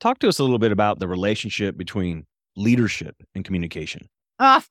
talk to us a little bit about the relationship between leadership and communication. Ah,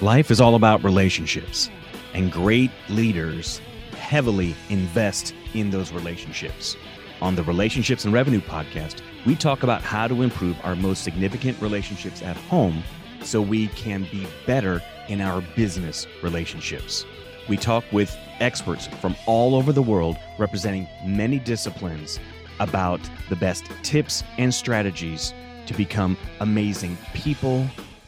Life is all about relationships, and great leaders heavily invest in those relationships. On the Relationships and Revenue podcast, we talk about how to improve our most significant relationships at home so we can be better in our business relationships. We talk with experts from all over the world representing many disciplines about the best tips and strategies to become amazing people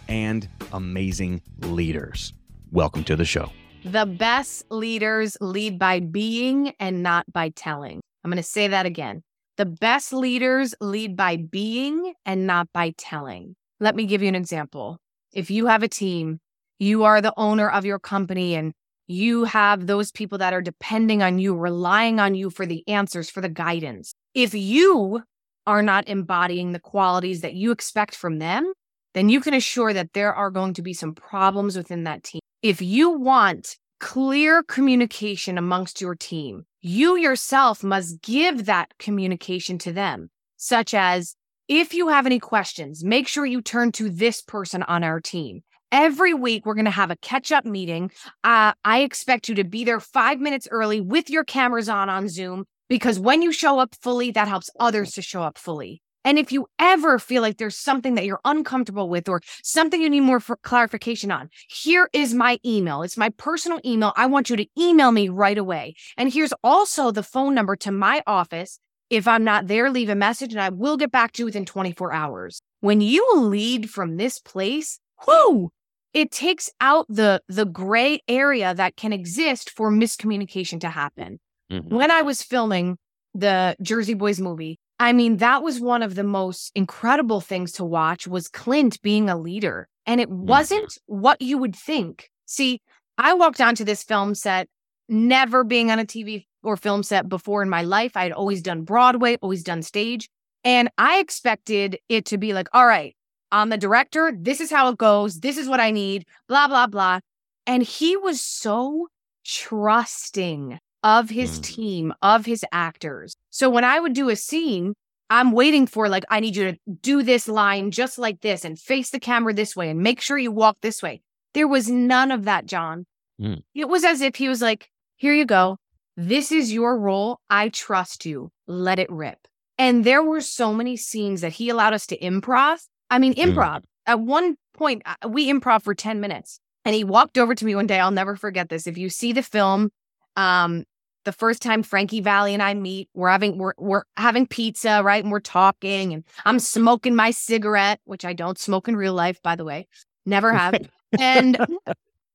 and amazing leaders. Welcome to the show. the best leaders lead by being and not by telling. I'm going to say that again. The best leaders lead by being and not by telling. Let me give you an example. If you have a team, you are the owner of your company and you have those people that are depending on you, relying on you for the answers, for the guidance. If you are not embodying the qualities that you expect from them, then you can assure that there are going to be some problems within that team. If you want clear communication amongst your team, you yourself must give that communication to them, such as if you have any questions, make sure you turn to this person on our team. Every week, we're going to have a catch up meeting. Uh, I expect you to be there five minutes early with your cameras on on Zoom because when you show up fully, that helps others to show up fully. And if you ever feel like there's something that you're uncomfortable with or something you need more clarification on, here is my email. It's my personal email. I want you to email me right away. And here's also the phone number to my office. If I'm not there, leave a message and I will get back to you within 24 hours. When you lead from this place, whoo, it takes out the the gray area that can exist for miscommunication to happen. Mhm. When I was filming the Jersey Boys movie, I mean, that was one of the most incredible things to watch was Clint being a leader. And it wasn't what you would think. See, I walked onto this film set never being on a TV or film set before in my life. I'd always done Broadway, always done stage. And I expected it to be like, all right, I'm the director. This is how it goes. This is what I need, blah, blah, blah. And he was so trusting of his Mm. team, of his actors. So when I would do a scene, I'm waiting for like, I need you to do this line just like this and face the camera this way and make sure you walk this way. There was none of that, John. Mm. It was as if he was like, here you go. This is your role. I trust you. Let it rip. And there were so many scenes that he allowed us to improv. I mean, Mm. improv. At one point, uh, we improv for 10 minutes. And he walked over to me one day. I'll never forget this. If you see the film, um, the first time Frankie Valli and I meet, we're having we're we're having pizza, right? And we're talking, and I'm smoking my cigarette, which I don't smoke in real life, by the way. Never have. and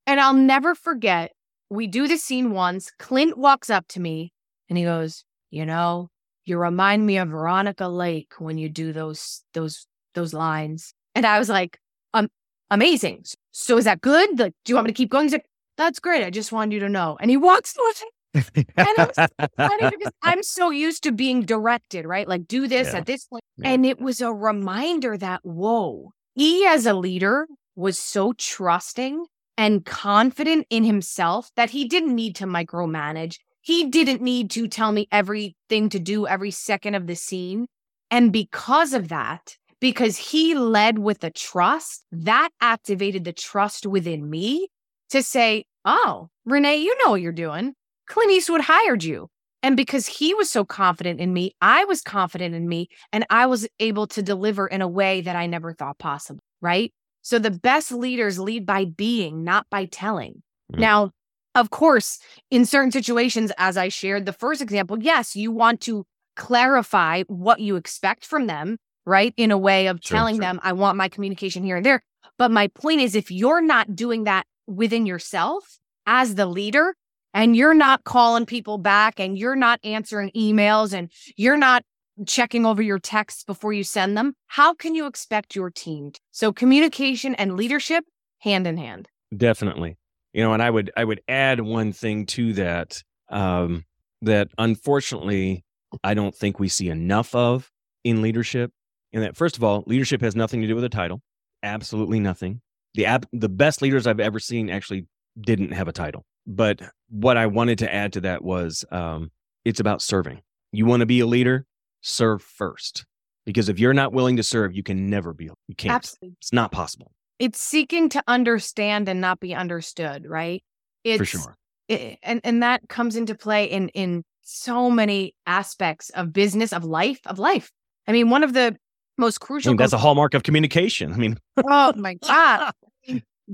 and I'll never forget. We do the scene once. Clint walks up to me and he goes, "You know, you remind me of Veronica Lake when you do those those those lines." And I was like, "Um, amazing. So is that good? Like, do you want me to keep going?" He's like, "That's great. I just wanted you to know." And he walks away. And it was I'm so used to being directed, right? Like, do this Yeah. at this point. Yeah. And it was a reminder that, whoa, he as a leader was so trusting and confident in himself that he didn't need to micromanage. He didn't need to tell me everything to do every second of the scene. And because of that, because he led with a trust, that activated the trust within me to say, Oh, Renee, you know what you're doing. Clint Eastwood hired you. And because he was so confident in me, I was confident in me and I was able to deliver in a way that I never thought possible. Right. So the best leaders lead by being, not by telling. Mm. Now, of course, in certain situations, as I shared the first example, yes, you want to clarify what you expect from them, right? In a way of Sure, telling sure. them, I want my communication here and there. But my point is, if you're not doing that within yourself as the leader, and you're not calling people back and you're not answering emails and you're not checking over your texts before you send them, how can you expect your team? to- So communication and leadership hand in hand. Definitely. You know, and I would I would add one thing to that um, that unfortunately I don't think we see enough of in leadership. And that first of all, leadership has nothing to do with a title. Absolutely nothing. The app, the best leaders I've ever seen actually didn't have a title. But what I wanted to add to that was um, it's about serving. You want to be a leader, serve first. Because if you're not willing to serve, you can never be. You can't. Absolutely. It's not possible. It's seeking to understand and not be understood, right? It's, For sure. it- and and that comes into play in in so many aspects of business, of life, of life. I mean, one of the most I crucial. mean, that's a hallmark of communication. I mean, oh my god,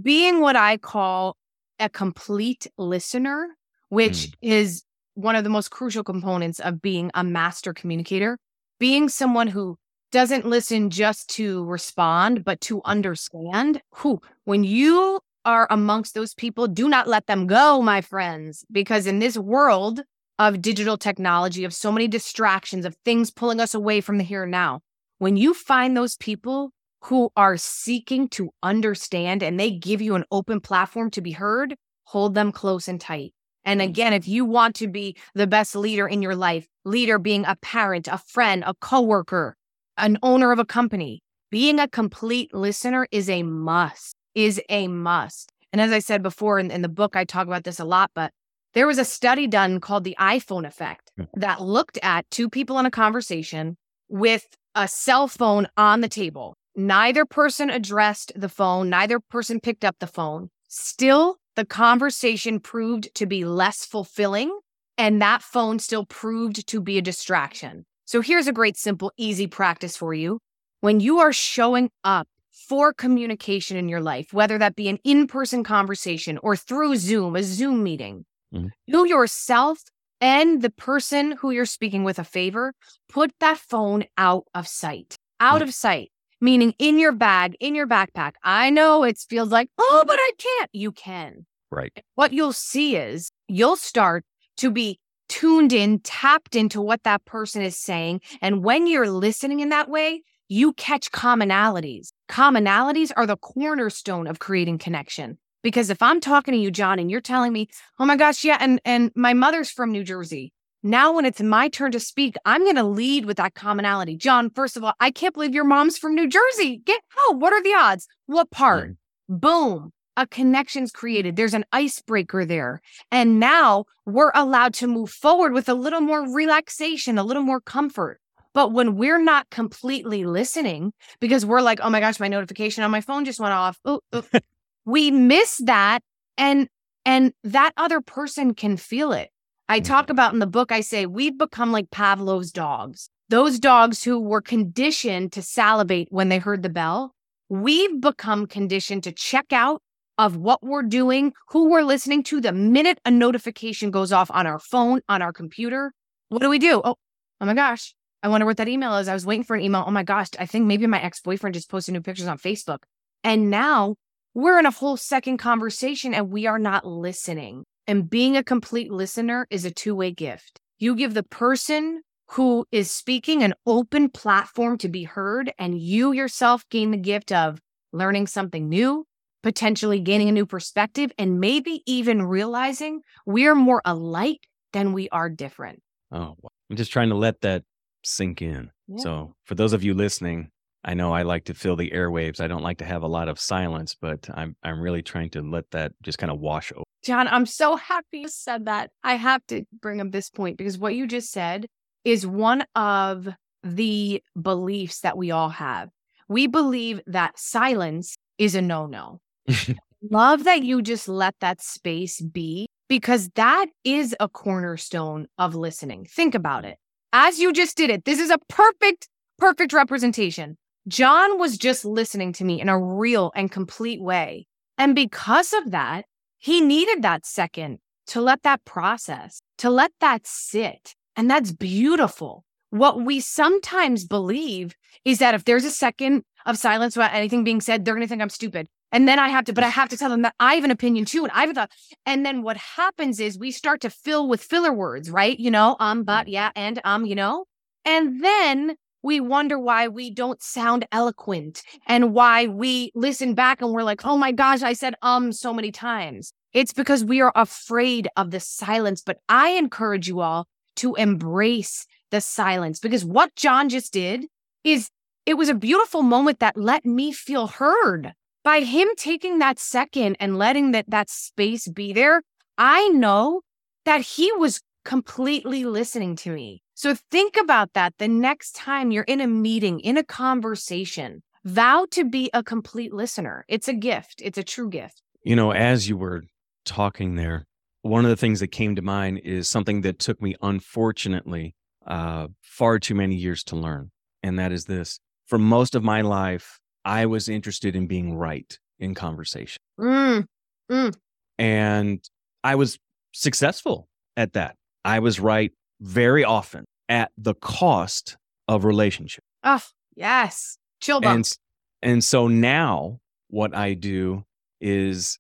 being what I call a complete listener, which mm. is one of the most crucial components of being a master communicator, being someone who doesn't listen just to respond, but to understand. Who, when you are amongst those people, do not let them go, my friends, because in this world of digital technology, of so many distractions, of things pulling us away from the here and now, when you find those people who are seeking to understand and they give you an open platform to be heard, hold them close and tight. And mm. again, if you want to be the best leader in your life, leader being a parent, a friend, a coworker, an owner of a company, being a complete listener is a must, is a must. And as I said before in, in the book, I talk about this a lot, but there was a study done called the iPhone effect that looked at two people in a conversation with a cell phone on the table. Neither person addressed the phone, neither person picked up the phone. Still, the conversation proved to be less fulfilling, and that phone still proved to be a distraction. So, here's a great, simple, easy practice for you. When you are showing up for communication in your life, whether that be an in person conversation or through Zoom, a Zoom meeting, Mhm. do yourself and the person who you're speaking with a favor, put that phone out of sight, out Mm. of sight, meaning in your bag, in your backpack. I know it feels like, oh, but I can't. You can. right. What you'll see is you'll start to be tuned in, tapped into what that person is saying. And when you're listening in that way, you catch commonalities. Commonalities are the cornerstone of creating connection. Because if I'm talking to you, John, and you're telling me, oh my gosh, yeah, and, and my mother's from New Jersey. Now, when it's my turn to speak, I'm going to lead with that commonality. John, first of all, I can't believe your mom's from New Jersey. Get out. What are the odds? What part? Boom. A connection's created. There's an icebreaker there. And now we're allowed to move forward with a little more relaxation, a little more comfort. But when we're not completely listening because we're like, oh my gosh, my notification on my phone just went off. Ooh, ooh," we miss that. And and that other person can feel it. I mm. talk about in the book, I say we've become like Pavlov's dogs. Those dogs who were conditioned to salivate when they heard the bell. We've become conditioned to check out of what we're doing, who we're listening to the minute a notification goes off on our phone, on our computer. What do we do? Oh, oh my gosh. I wonder what that email is. I was waiting for an email. Oh my gosh. I think maybe my ex boyfriend just posted new pictures on Facebook. And now we're in a whole second conversation and we are not listening. And being a complete listener is a two way gift. You give the person who is speaking an open platform to be heard, and you yourself gain the gift of learning something new, potentially gaining a new perspective, and maybe even realizing we're more alike than we are different. Oh. I'm just trying to let that sink in. Yeah. So, for those of you listening, I know I like to fill the airwaves. I don't like to have a lot of silence, but I'm I'm really trying to let that just kind of wash over. John, I'm so happy you said that. I have to bring up this point because what you just said is one of the beliefs that we all have. We believe that silence is a no no. Love that you just let that space be because that is a cornerstone of listening. Think about it. As you just did it, this is a perfect, perfect representation. John was just listening to me in a real and complete way. And because of that, he needed that second to let that process, to let that sit. And that's beautiful. What we sometimes believe is that if there's a second of silence without anything being said, they're going to think I'm stupid. And then I have to, but I have to tell them that I have an opinion too. And I have a thought. And then what happens is we start to fill with filler words, right? You know, um, but yeah, and um, you know, and then we wonder why we don't sound eloquent and why we listen back and we're like, oh my gosh, I said um so many times. It's because we are afraid of the silence. But I encourage you all to embrace the silence because what John just did is it was a beautiful moment that let me feel heard. by him taking that second and letting that, that space be there, I know that he was completely listening to me. So think about that the next time you're in a meeting, in a conversation. Vow to be a complete listener. It's a gift, it's a true gift. You know, as you were talking there, one of the things that came to mind is something that took me, unfortunately, uh, far too many years to learn. And that is this for most of my life, I was interested in being right in conversation. Mm, mm. And I was successful at that. I was right very often at the cost of relationship. Oh, yes. Chill bump. And, and so now what I do is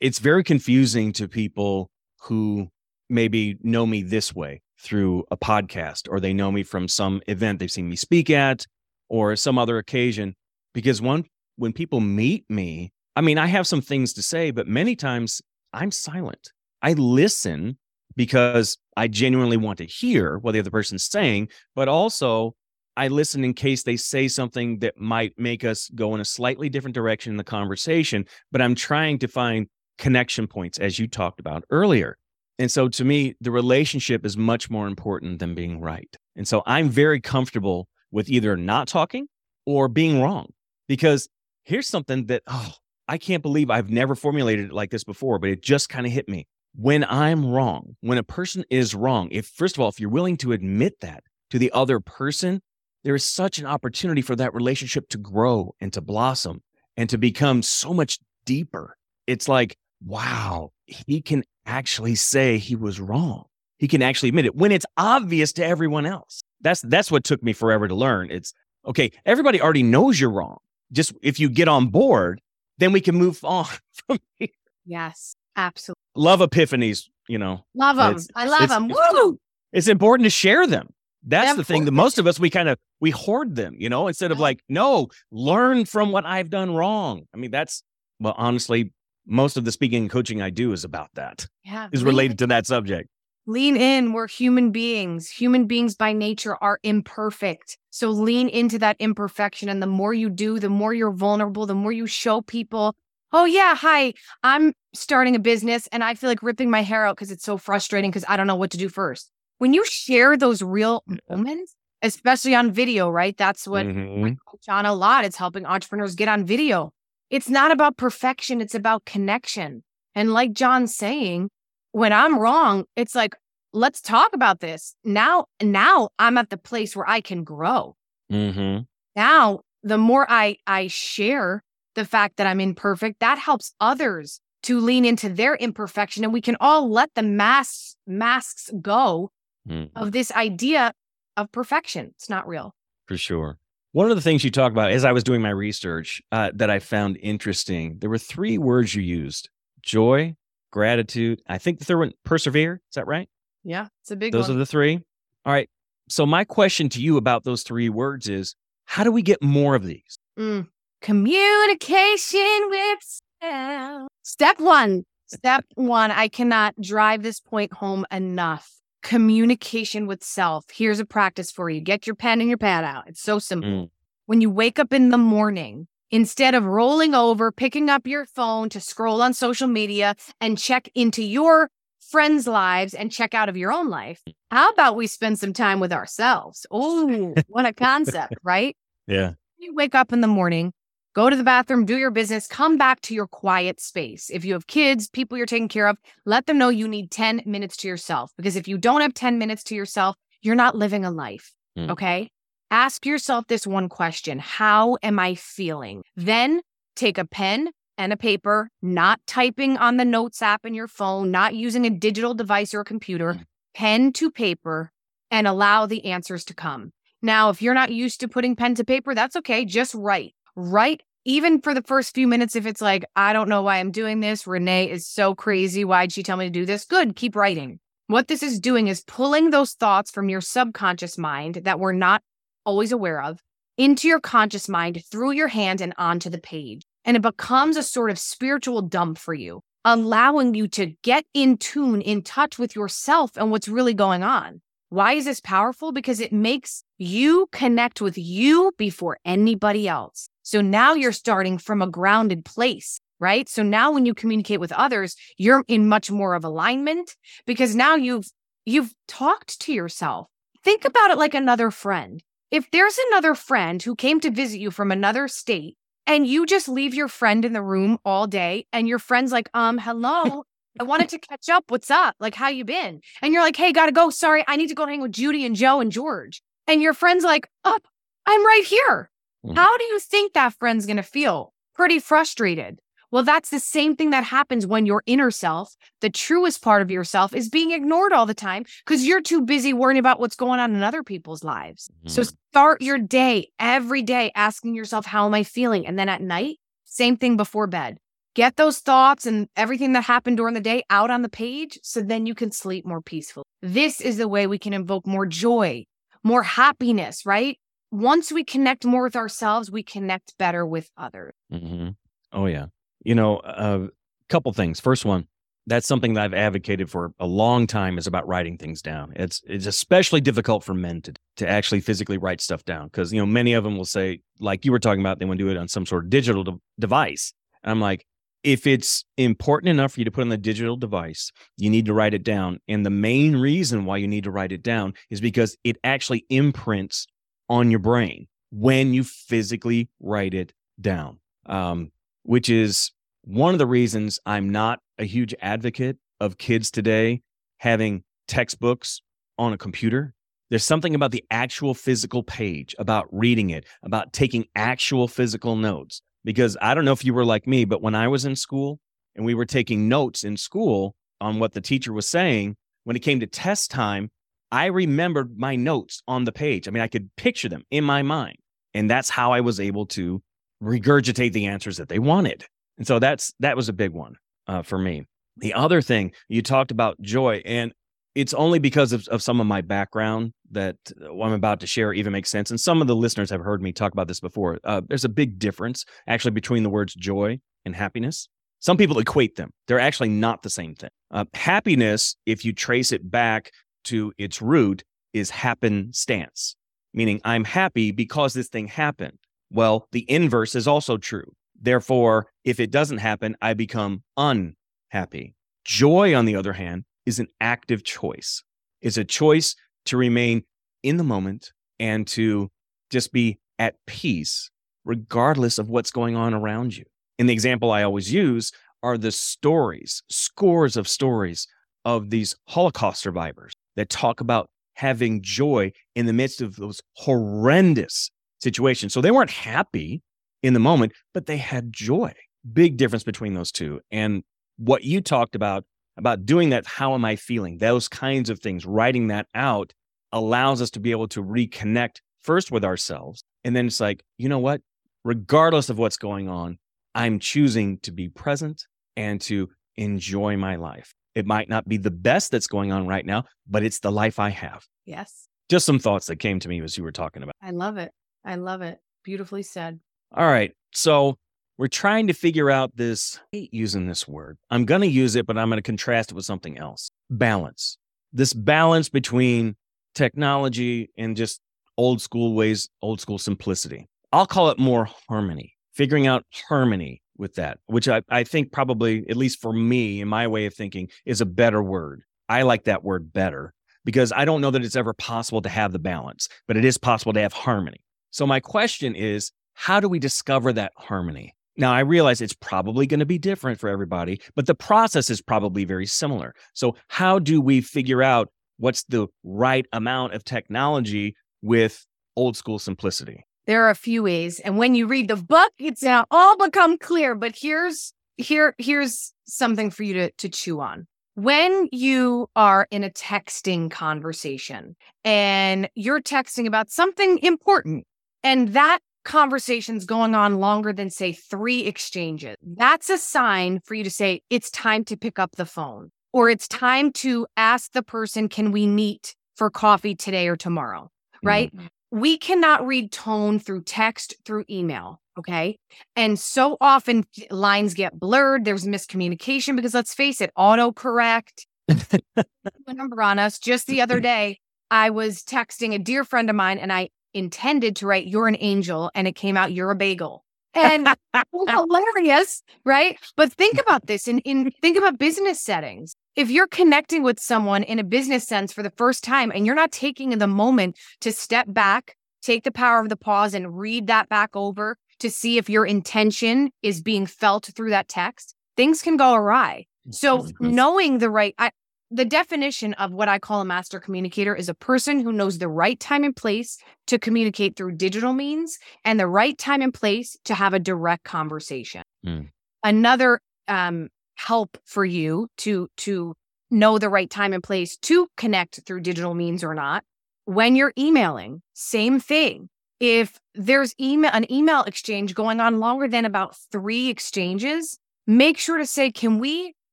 it's very confusing to people who maybe know me this way through a podcast or they know me from some event they've seen me speak at or some other occasion because one when people meet me i mean i have some things to say but many times i'm silent i listen because i genuinely want to hear what the other person's saying but also I listen in case they say something that might make us go in a slightly different direction in the conversation, but I'm trying to find connection points as you talked about earlier. And so to me, the relationship is much more important than being right. And so I'm very comfortable with either not talking or being wrong because here's something that, oh, I can't believe I've never formulated it like this before, but it just kind of hit me. When I'm wrong, when a person is wrong, if first of all, if you're willing to admit that to the other person, there is such an opportunity for that relationship to grow and to blossom and to become so much deeper. It's like, wow, he can actually say he was wrong. He can actually admit it when it's obvious to everyone else. That's that's what took me forever to learn. It's okay, everybody already knows you're wrong. Just if you get on board, then we can move on from here. Yes, absolutely. Love epiphanies, you know. Love them. I love them. Woo! It's important to share them. That's the thing that most of us we kind of we hoard them, you know, instead of like, no, learn from what I've done wrong. I mean, that's well, honestly, most of the speaking and coaching I do is about that. Yeah. Is related to that subject. Lean in. We're human beings. Human beings by nature are imperfect. So lean into that imperfection. And the more you do, the more you're vulnerable, the more you show people, oh, yeah, hi, I'm starting a business and I feel like ripping my hair out because it's so frustrating because I don't know what to do first when you share those real moments, especially on video, right? That's what mm-hmm. I coach on a lot. It's helping entrepreneurs get on video. It's not about perfection, it's about connection. And like John's saying, when I'm wrong, it's like, let's talk about this. Now, now I'm at the place where I can grow. Mm-hmm. Now, the more I I share the fact that I'm imperfect, that helps others to lean into their imperfection and we can all let the masks masks go mm. of this idea of perfection. It's not real. For sure. One of the things you talk about as I was doing my research uh, that I found interesting, there were three words you used joy, gratitude. I think the third one, persevere. Is that right? Yeah, it's a big Those one. are the three. All right. So, my question to you about those three words is how do we get more of these? Mm. Communication with self. Step one. Step one. I cannot drive this point home enough communication with self. Here's a practice for you get your pen and your pad out. It's so simple. Mm. When you wake up in the morning, instead of rolling over, picking up your phone to scroll on social media and check into your friends' lives and check out of your own life, how about we spend some time with ourselves? Oh, what a concept, right? Yeah. You wake up in the morning, go to the bathroom, do your business, come back to your quiet space. If you have kids, people you're taking care of, let them know you need 10 minutes to yourself. Because if you don't have 10 minutes to yourself, you're not living a life. Mm. Okay. Ask yourself this one question How am I feeling? Then take a pen and a paper, not typing on the notes app in your phone, not using a digital device or a computer, mm. pen to paper, and allow the answers to come. Now, if you're not used to putting pen to paper, that's okay. Just write right even for the first few minutes, if it's like, I don't know why I'm doing this, Renee is so crazy. Why'd she tell me to do this? Good, keep writing. What this is doing is pulling those thoughts from your subconscious mind that we're not always aware of into your conscious mind through your hand and onto the page. And it becomes a sort of spiritual dump for you, allowing you to get in tune, in touch with yourself and what's really going on. Why is this powerful? Because it makes you connect with you before anybody else. So now you're starting from a grounded place, right? So now when you communicate with others, you're in much more of alignment because now you've you've talked to yourself. Think about it like another friend. If there's another friend who came to visit you from another state and you just leave your friend in the room all day and your friend's like, um, hello, I wanted to catch up. What's up? Like, how you been? And you're like, hey, gotta go. Sorry, I need to go hang with Judy and Joe and George. And your friend's like, up, oh, I'm right here. Mm. How do you think that friend's gonna feel? Pretty frustrated. Well, that's the same thing that happens when your inner self, the truest part of yourself, is being ignored all the time because you're too busy worrying about what's going on in other people's lives. Mm. So start your day every day asking yourself, How am I feeling? And then at night, same thing before bed. Get those thoughts and everything that happened during the day out on the page so then you can sleep more peacefully. This is the way we can invoke more joy, more happiness, right? Once we connect more with ourselves, we connect better with others. Mm-hmm. Oh, yeah. You know, a uh, couple things. First one, that's something that I've advocated for a long time is about writing things down. It's it's especially difficult for men to to actually physically write stuff down because you know many of them will say like you were talking about they want to do it on some sort of digital de- device. And I'm like, if it's important enough for you to put on the digital device, you need to write it down. And the main reason why you need to write it down is because it actually imprints on your brain when you physically write it down. Um, which is one of the reasons I'm not a huge advocate of kids today having textbooks on a computer. There's something about the actual physical page, about reading it, about taking actual physical notes. Because I don't know if you were like me, but when I was in school and we were taking notes in school on what the teacher was saying, when it came to test time, I remembered my notes on the page. I mean, I could picture them in my mind. And that's how I was able to regurgitate the answers that they wanted. And so that's that was a big one uh, for me. The other thing you talked about joy, and it's only because of, of some of my background that what I'm about to share even makes sense. And some of the listeners have heard me talk about this before. Uh, there's a big difference actually between the words joy and happiness. Some people equate them. They're actually not the same thing. Uh, happiness, if you trace it back to its root, is happenstance, meaning I'm happy because this thing happened. Well, the inverse is also true. Therefore, if it doesn't happen, I become unhappy. Joy, on the other hand, is an active choice. It's a choice to remain in the moment and to just be at peace, regardless of what's going on around you. And the example I always use are the stories, scores of stories of these Holocaust survivors that talk about having joy in the midst of those horrendous situations. So they weren't happy in the moment, but they had joy. Big difference between those two. And what you talked about, about doing that, how am I feeling? Those kinds of things, writing that out allows us to be able to reconnect first with ourselves. And then it's like, you know what? Regardless of what's going on, I'm choosing to be present and to enjoy my life. It might not be the best that's going on right now, but it's the life I have. Yes. Just some thoughts that came to me as you were talking about. I love it. I love it. Beautifully said. All right. So we're trying to figure out this, I hate using this word. I'm going to use it, but I'm going to contrast it with something else balance. This balance between technology and just old school ways, old school simplicity. I'll call it more harmony, figuring out harmony with that, which I, I think probably, at least for me, in my way of thinking, is a better word. I like that word better because I don't know that it's ever possible to have the balance, but it is possible to have harmony. So, my question is how do we discover that harmony? Now, I realize it's probably going to be different for everybody, but the process is probably very similar. So, how do we figure out what's the right amount of technology with old school simplicity? There are a few ways, and when you read the book, it's now all become clear. But here's here here's something for you to to chew on. When you are in a texting conversation and you're texting about something important, and that conversation's going on longer than, say, three exchanges, that's a sign for you to say, it's time to pick up the phone or it's time to ask the person, can we meet for coffee today or tomorrow? Right? Mm-hmm. We cannot read tone through text, through email. Okay. And so often lines get blurred. There's miscommunication because let's face it, autocorrect. number on us. Just the other day, I was texting a dear friend of mine and I intended to write you're an angel and it came out you're a bagel and hilarious, right? But think about this in, in think about business settings. If you're connecting with someone in a business sense for the first time and you're not taking the moment to step back, take the power of the pause and read that back over to see if your intention is being felt through that text, things can go awry. So knowing the right I, the definition of what I call a master communicator is a person who knows the right time and place to communicate through digital means and the right time and place to have a direct conversation. Mm. Another um, help for you to to know the right time and place to connect through digital means or not. When you're emailing, same thing. If there's email an email exchange going on longer than about 3 exchanges, make sure to say can we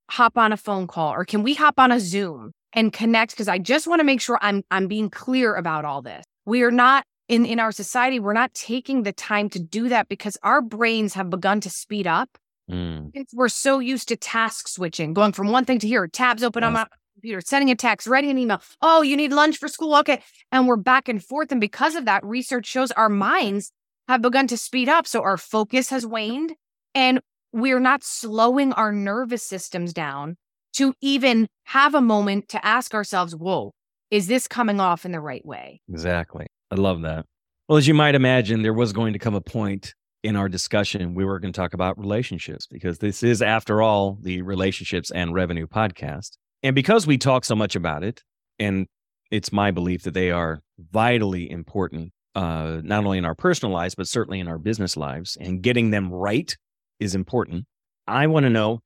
hop on a phone call or can we hop on a Zoom and connect because I just want to make sure I'm I'm being clear about all this. We are not in in our society we're not taking the time to do that because our brains have begun to speed up. Mm, We're so used to task switching, going from one thing to here, tabs open on my computer, sending a text, writing an email. Oh, you need lunch for school. Okay. And we're back and forth. And because of that, research shows our minds have begun to speed up. So our focus has waned and we're not slowing our nervous systems down to even have a moment to ask ourselves, whoa, is this coming off in the right way? exactly. I love that. Well, as you might imagine, there was going to come a point in our discussion we were going to talk about relationships because this is, after all, the relationships and revenue podcast. And because we talk so much about it, and it's my belief that they are vitally important, uh, not only in our personal lives, but certainly in our business lives, and getting them right is important. I want to know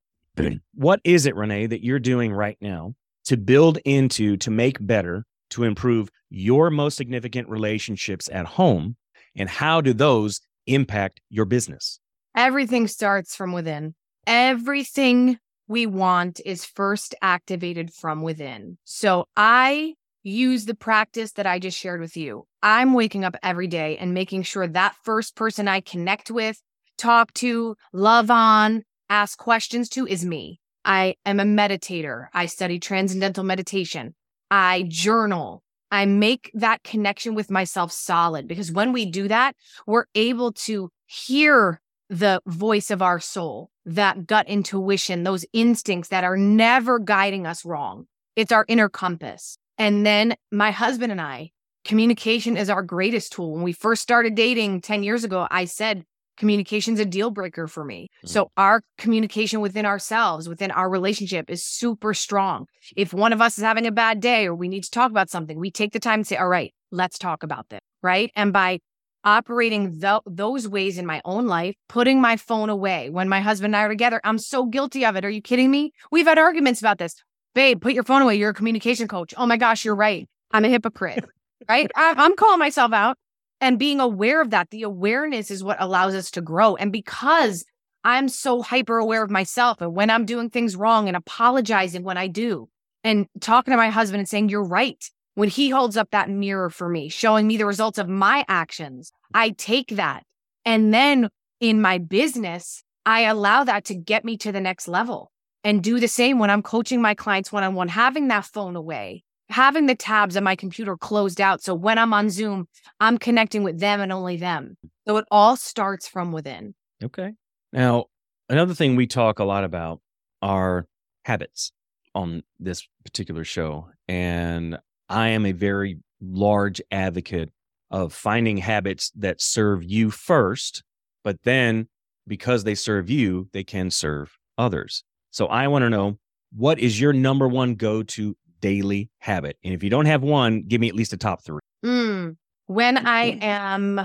what is it, Renee, that you're doing right now to build into, to make better, to improve your most significant relationships at home? And how do those impact your business? Everything starts from within. Everything we want is first activated from within. So I use the practice that I just shared with you. I'm waking up every day and making sure that first person I connect with, talk to, love on, ask questions to is me. I am a meditator. I study transcendental meditation. I journal. I make that connection with myself solid because when we do that, we're able to hear the voice of our soul, that gut intuition, those instincts that are never guiding us wrong. It's our inner compass. And then my husband and I, communication is our greatest tool. When we first started dating 10 years ago, I said, communication's a deal breaker for me. Mhm. So our communication within ourselves, within our relationship is super strong. If one of us is having a bad day or we need to talk about something, we take the time to say, all right, let's talk about this. Right. And by operating tho- those ways in my own life, putting my phone away when my husband and I are together, I'm so guilty of it. Are you kidding me? We've had arguments about this. Babe, put your phone away. You're a communication coach. Oh my gosh, you're right. I'm a hypocrite. right. I- I'm calling myself out and being aware of that. The awareness is what allows us to grow. And because I'm so hyper aware of myself and when I'm doing things wrong and apologizing when I do and talking to my husband and saying, You're right. When he holds up that mirror for me, showing me the results of my actions, I take that. And then in my business, I allow that to get me to the next level and do the same when I'm coaching my clients one on one, having that phone away, having the tabs on my computer closed out. So when I'm on Zoom, I'm connecting with them and only them. So it all starts from within. Okay. Now, another thing we talk a lot about are habits on this particular show. And I am a very large advocate of finding habits that serve you first, but then because they serve you, they can serve others. So I want to know what is your number one go to daily habit? And if you don't have one, give me at least a top three. Mm. When I am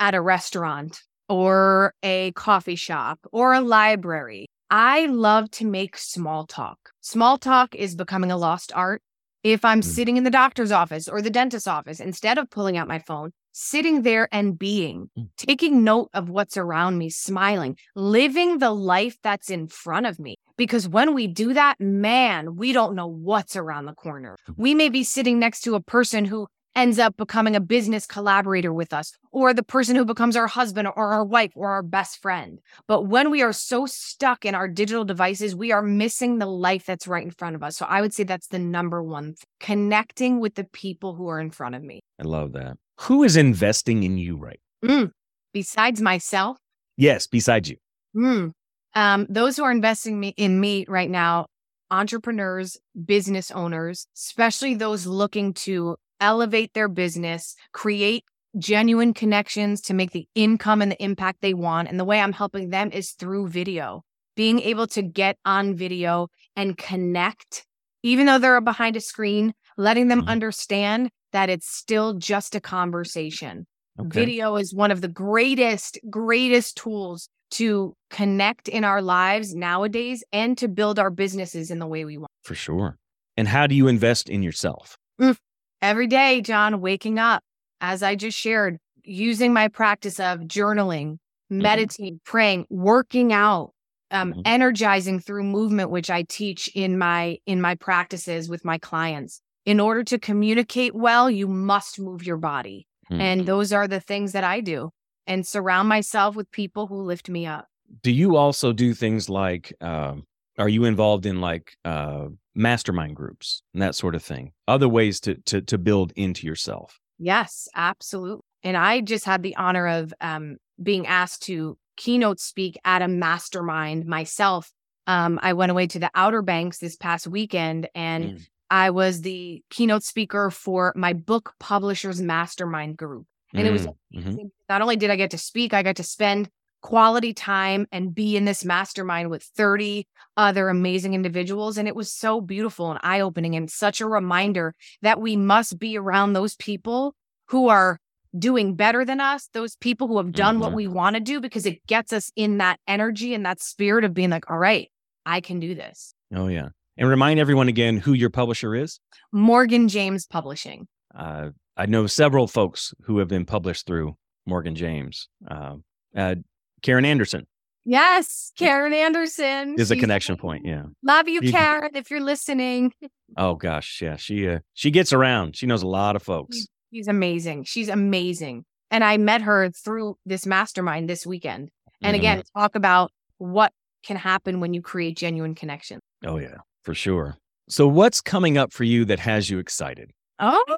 at a restaurant or a coffee shop or a library, I love to make small talk. Small talk is becoming a lost art. If I'm Mm. sitting in the doctor's office or the dentist's office, instead of pulling out my phone, sitting there and being, Mm. taking note of what's around me, smiling, living the life that's in front of me. Because when we do that, man, we don't know what's around the corner. We may be sitting next to a person who ends up becoming a business collaborator with us, or the person who becomes our husband or our wife or our best friend. But when we are so stuck in our digital devices, we are missing the life that's right in front of us. So I would say that's the number one thing, connecting with the people who are in front of me. I love that. Who is investing in you right? Mm. Besides myself, Yes, besides you. Mm. Um, those who are investing me, in me right now, entrepreneurs, business owners, especially those looking to elevate their business, create genuine connections to make the income and the impact they want. And the way I'm helping them is through video, being able to get on video and connect, even though they're behind a screen, letting them mm-hmm. understand that it's still just a conversation. Okay. Video is one of the greatest, greatest tools to connect in our lives nowadays and to build our businesses in the way we want. For sure. And how do you invest in yourself? Mm. Every day, John, waking up, as I just shared, using my practice of journaling, mm-hmm. meditating, praying, working out, um, mm-hmm. energizing through movement, which I teach in my in my practices with my clients. In order to communicate well, you must move your body. Mm-hmm. And those are the things that I do and surround myself with people who lift me up. Do you also do things like, uh, are you involved in like uh, mastermind groups and that sort of thing? Other ways to, to, to build into yourself? Yes, absolutely. And I just had the honor of um, being asked to keynote speak at a mastermind myself. Um, I went away to the Outer Banks this past weekend and mm. I was the keynote speaker for my book publishers mastermind group. And it was mm, mm-hmm. not only did I get to speak, I got to spend quality time and be in this mastermind with 30 other amazing individuals. And it was so beautiful and eye opening and such a reminder that we must be around those people who are doing better than us, those people who have done mm-hmm. what we want to do, because it gets us in that energy and that spirit of being like, all right, I can do this. Oh, yeah. And remind everyone again who your publisher is Morgan James Publishing. Uh, I know several folks who have been published through Morgan James. Uh, uh, Karen Anderson. Yes, Karen Anderson is a connection point. Yeah, love you, Karen. If you're listening. Oh gosh, yeah, she uh, she gets around. She knows a lot of folks. She's amazing. She's amazing. And I met her through this mastermind this weekend. And mm-hmm. again, talk about what can happen when you create genuine connection. Oh yeah, for sure. So what's coming up for you that has you excited? Oh,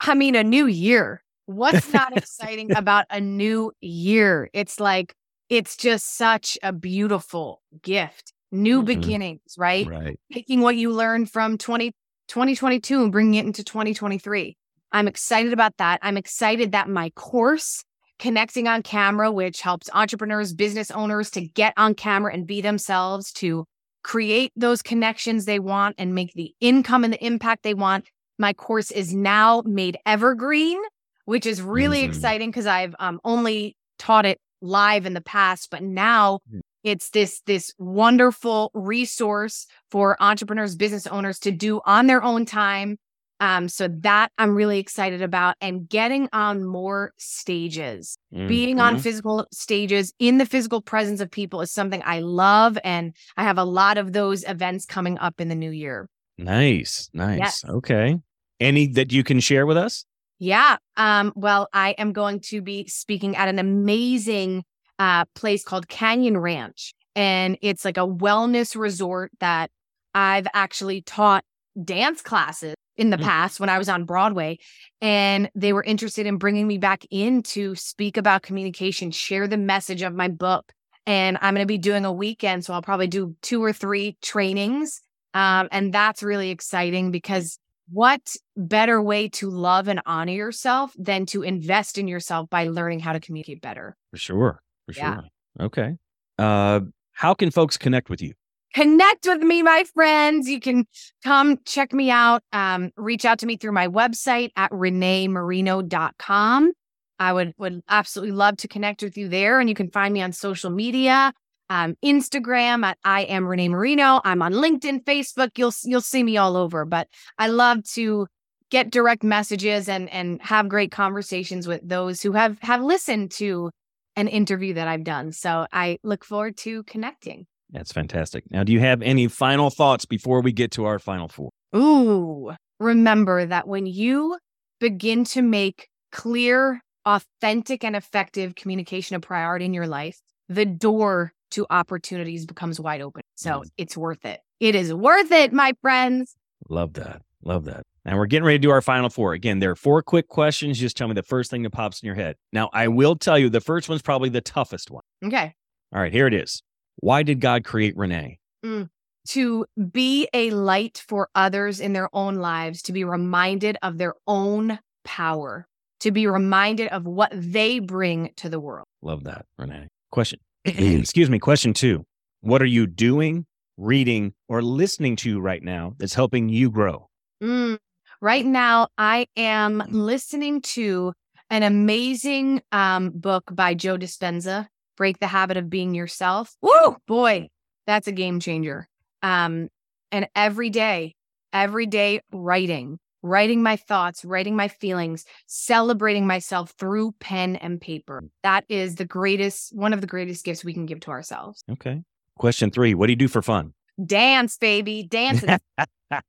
I mean, a new year. What's not exciting about a new year? It's like, it's just such a beautiful gift. New mm-hmm. beginnings, right? Right. Taking what you learned from 20, 2022 and bringing it into 2023. I'm excited about that. I'm excited that my course, Connecting on Camera, which helps entrepreneurs, business owners to get on camera and be themselves, to create those connections they want and make the income and the impact they want, my course is now made evergreen, which is really mm-hmm. exciting because I've um, only taught it live in the past, but now mm. it's this this wonderful resource for entrepreneurs, business owners to do on their own time. Um, so that I'm really excited about and getting on more stages, mm-hmm. being on mm-hmm. physical stages in the physical presence of people is something I love. And I have a lot of those events coming up in the new year. Nice. Nice. Yes. Okay. Any that you can share with us? Yeah. Um, well, I am going to be speaking at an amazing uh, place called Canyon Ranch. And it's like a wellness resort that I've actually taught dance classes in the mm. past when I was on Broadway. And they were interested in bringing me back in to speak about communication, share the message of my book. And I'm going to be doing a weekend. So I'll probably do two or three trainings. Um, and that's really exciting because what better way to love and honor yourself than to invest in yourself by learning how to communicate better? For sure. For yeah. sure. Okay. Uh, how can folks connect with you? Connect with me, my friends. You can come check me out. Um, reach out to me through my website at reneemarino.com. I would would absolutely love to connect with you there. And you can find me on social media um, Instagram at I am Renee Marino. I'm on LinkedIn, Facebook. You'll you'll see me all over. But I love to get direct messages and and have great conversations with those who have have listened to an interview that I've done. So I look forward to connecting. That's fantastic. Now, do you have any final thoughts before we get to our final four? Ooh, remember that when you begin to make clear, authentic, and effective communication a priority in your life, the door to opportunities becomes wide open. So it's worth it. It is worth it, my friends. Love that. Love that. And we're getting ready to do our final four. Again, there are four quick questions. Just tell me the first thing that pops in your head. Now, I will tell you the first one's probably the toughest one. Okay. All right, here it is. Why did God create Renee? Mm. To be a light for others in their own lives, to be reminded of their own power, to be reminded of what they bring to the world. Love that, Renee. Question, excuse me, question two. What are you doing, reading, or listening to right now that's helping you grow? Mm. Right now, I am listening to an amazing um, book by Joe Dispenza, Break the Habit of Being Yourself. Woo! Boy, that's a game changer. Um, and every day, every day writing, writing my thoughts, writing my feelings, celebrating myself through pen and paper. That is the greatest, one of the greatest gifts we can give to ourselves. Okay. Question three What do you do for fun? Dance, baby. Dance. I,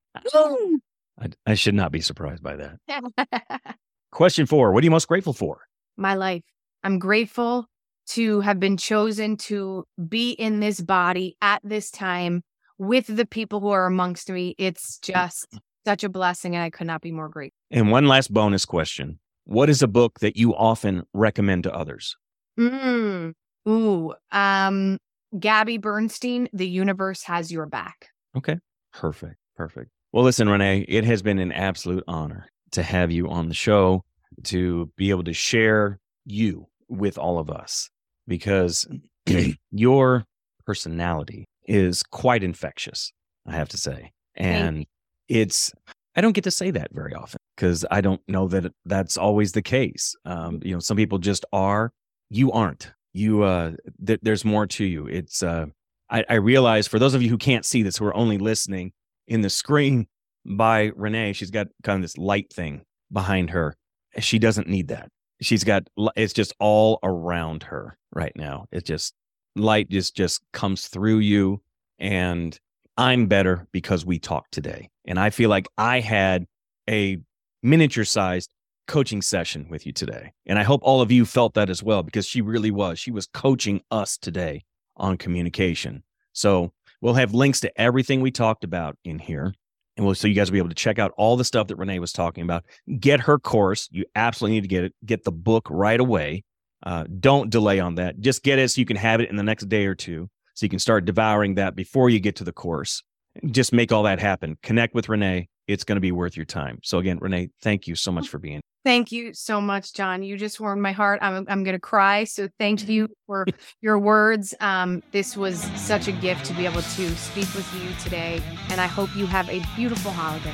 I should not be surprised by that. Question four What are you most grateful for? my life. I'm grateful to have been chosen to be in this body at this time with the people who are amongst me. It's just such a blessing, and I could not be more grateful. And one last bonus question What is a book that you often recommend to others? Mm. Ooh, um, Gabby Bernstein, The Universe Has Your Back. Okay. Perfect. Perfect. Well, listen, Renee, it has been an absolute honor to have you on the show, to be able to share you with all of us, because your personality is quite infectious, I have to say. And it's, I don't get to say that very often because I don't know that that's always the case. Um, you know, some people just are, you aren't. You, uh, th- there's more to you. It's, uh, I, I realize for those of you who can't see this, who are only listening, in the screen by Renee, she's got kind of this light thing behind her. She doesn't need that. She's got it's just all around her right now. It just light just just comes through you and I'm better because we talked today. And I feel like I had a miniature sized coaching session with you today. And I hope all of you felt that as well because she really was. She was coaching us today on communication. So We'll have links to everything we talked about in here. And we'll, so you guys will be able to check out all the stuff that Renee was talking about. Get her course. You absolutely need to get it. Get the book right away. Uh, don't delay on that. Just get it so you can have it in the next day or two. So you can start devouring that before you get to the course. Just make all that happen. Connect with Renee. It's going to be worth your time. So again, Renee, thank you so much for being Thank you so much, John. You just warmed my heart. I'm I'm gonna cry. So thank you for your words. Um, this was such a gift to be able to speak with you today, and I hope you have a beautiful holiday.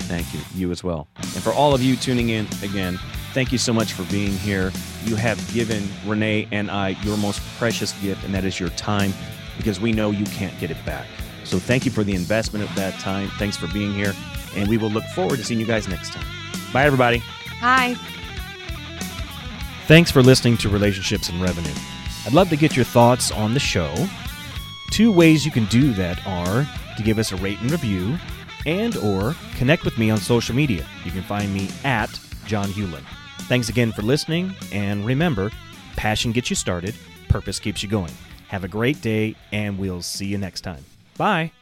Thank you. You as well. And for all of you tuning in again, thank you so much for being here. You have given Renee and I your most precious gift, and that is your time, because we know you can't get it back. So thank you for the investment of that time. Thanks for being here, and we will look forward to seeing you guys next time. Bye, everybody. Hi. Thanks for listening to Relationships and Revenue. I'd love to get your thoughts on the show. Two ways you can do that are to give us a rate and review and or connect with me on social media. You can find me at John Hewlin. Thanks again for listening and remember, passion gets you started, purpose keeps you going. Have a great day and we'll see you next time. Bye.